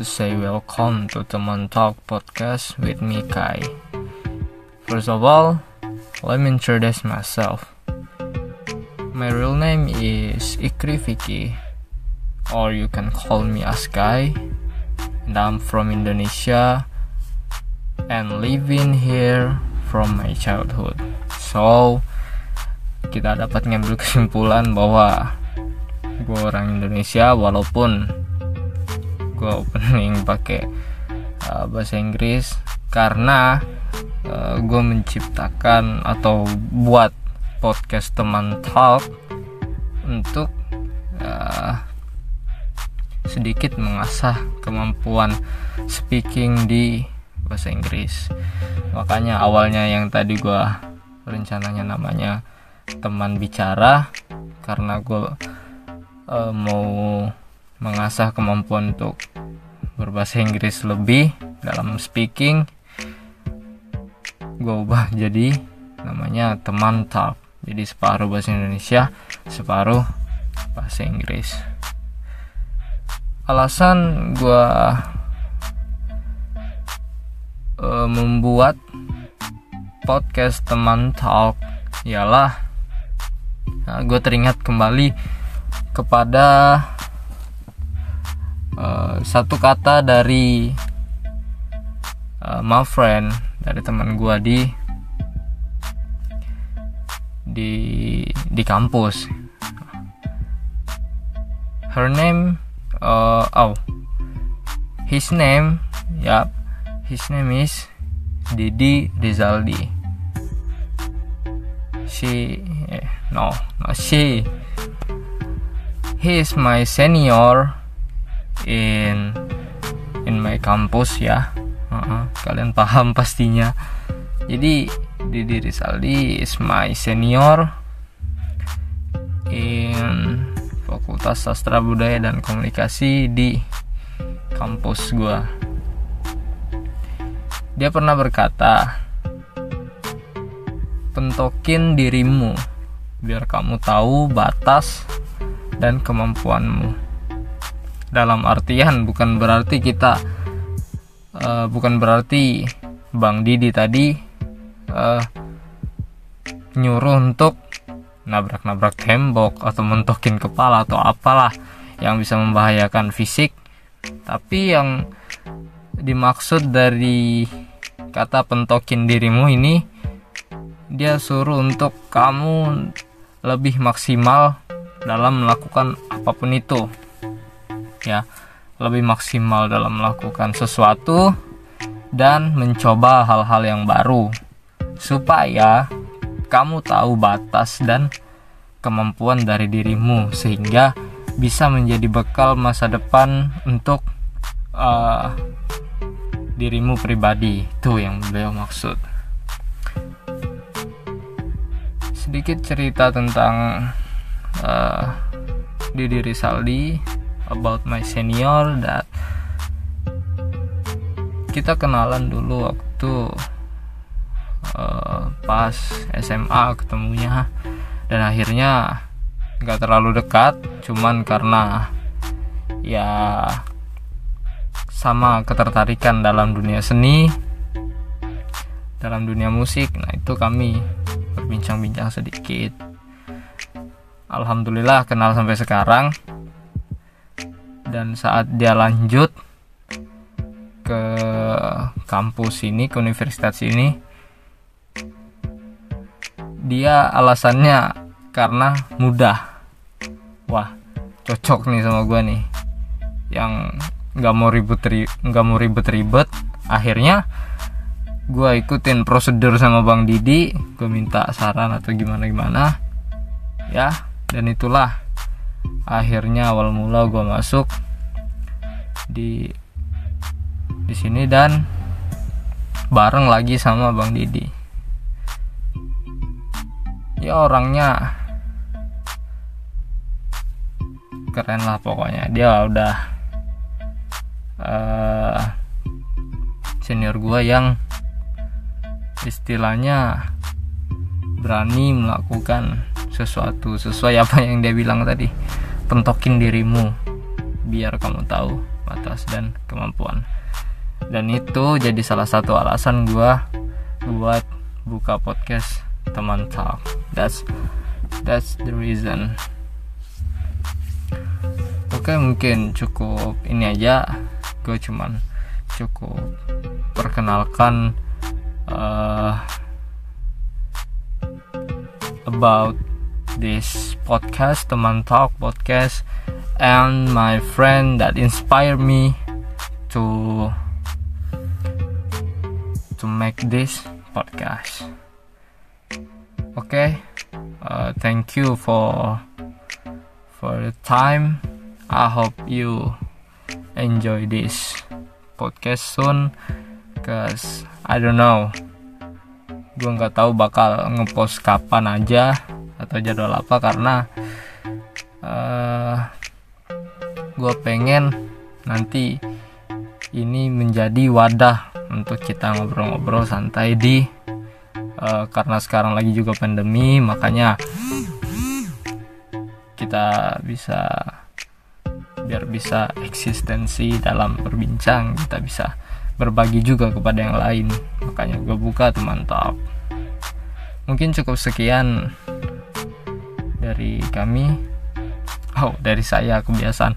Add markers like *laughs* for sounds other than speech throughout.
to say welcome to Teman Talk podcast with me Kai. First of all, let me introduce myself. My real name is Ikri Vicky, or you can call me Askai, and I'm from Indonesia and living here from my childhood. So, kita dapat ngambil kesimpulan bahwa gue orang Indonesia walaupun gue opening pakai uh, bahasa Inggris karena uh, gue menciptakan atau buat podcast teman talk untuk uh, sedikit mengasah kemampuan speaking di bahasa Inggris. Makanya awalnya yang tadi gue rencananya namanya teman bicara karena gue uh, mau mengasah kemampuan untuk berbahasa Inggris lebih dalam speaking. Gue ubah jadi namanya teman talk jadi separuh bahasa Indonesia separuh bahasa Inggris. Alasan gue membuat podcast teman talk ialah nah, gue teringat kembali kepada uh, satu kata dari uh, my friend dari teman gue di di di kampus. Her name uh, oh his name ya yep, his name is Didi Rizaldi. She eh, no not she he is my senior in in my campus ya. Uh -uh, kalian paham *laughs* pastinya. Jadi Didi Rizaldi is my senior in Fakultas Sastra Budaya dan Komunikasi di kampus gua. Dia pernah berkata pentokin dirimu biar kamu tahu batas dan kemampuanmu. Dalam artian bukan berarti kita uh, bukan berarti Bang Didi tadi uh, nyuruh untuk nabrak-nabrak tembok atau mentokin kepala atau apalah yang bisa membahayakan fisik. Tapi yang dimaksud dari kata pentokin dirimu ini dia suruh untuk kamu lebih maksimal dalam melakukan apa pun itu ya lebih maksimal dalam melakukan sesuatu dan mencoba hal-hal yang baru supaya kamu tahu batas dan kemampuan dari dirimu sehingga bisa menjadi bekal masa depan untuk uh, dirimu pribadi. Itu yang beliau maksud. Sedikit cerita tentang uh, Didi Rizaldi about my senior that kita kenalan dulu waktu uh, pas SMA ketemunya. Dan akhirnya nggak terlalu dekat cuman karena ya sama ketertarikan dalam dunia seni dalam dunia musik. Nah itu kami berbincang-bincang sedikit. Alhamdulillah kenal sampai sekarang dan saat dia lanjut ke kampus ini ke universitas ini dia alasannya karena mudah. Wah cocok nih sama gue nih. Yang nggak mau ribet nggak mau ribet-ribet akhirnya gue ikutin prosedur sama Bang Didi. Gue minta saran atau gimana gimana ya dan itulah akhirnya awal mula gue masuk di di sini dan bareng lagi sama Bang Didi. Ya orangnya keren lah pokoknya. Dia udah uh, senior gue yang istilahnya berani melakukan sesuatu sesuai apa yang dia bilang tadi. Pentokin dirimu biar kamu tahu batas dan kemampuan. Dan itu jadi salah satu alasan gue buat buka podcast teman talk. That's that's the reason. Oke mungkin cukup ini aja. Gue cuman cukup perkenalkan uh, about this podcast teman talk podcast and my friend that inspired me to to make this podcast. Okay? Uh, thank you for for the time. I hope you enjoy this podcast soon cause i don't know. Gue nggak tahu bakal ngepost kapan aja atau jadwal apa karena uh, gue pengen nanti ini menjadi wadah untuk kita ngobrol-ngobrol santai di uh, karena sekarang lagi juga pandemi makanya kita bisa biar bisa eksistensi dalam berbincang kita bisa berbagi juga kepada yang lain. Makanya gue buka tuh mantap. Mungkin cukup sekian dari kami. Oh dari saya kebiasaan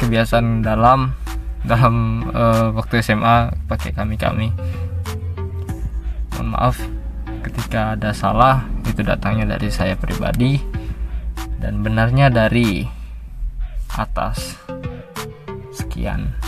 kebiasaan dalam dalam uh, waktu SMA pakai kami kami. Mohon maaf ketika ada salah itu datangnya dari saya pribadi dan benarnya dari atas. Sekian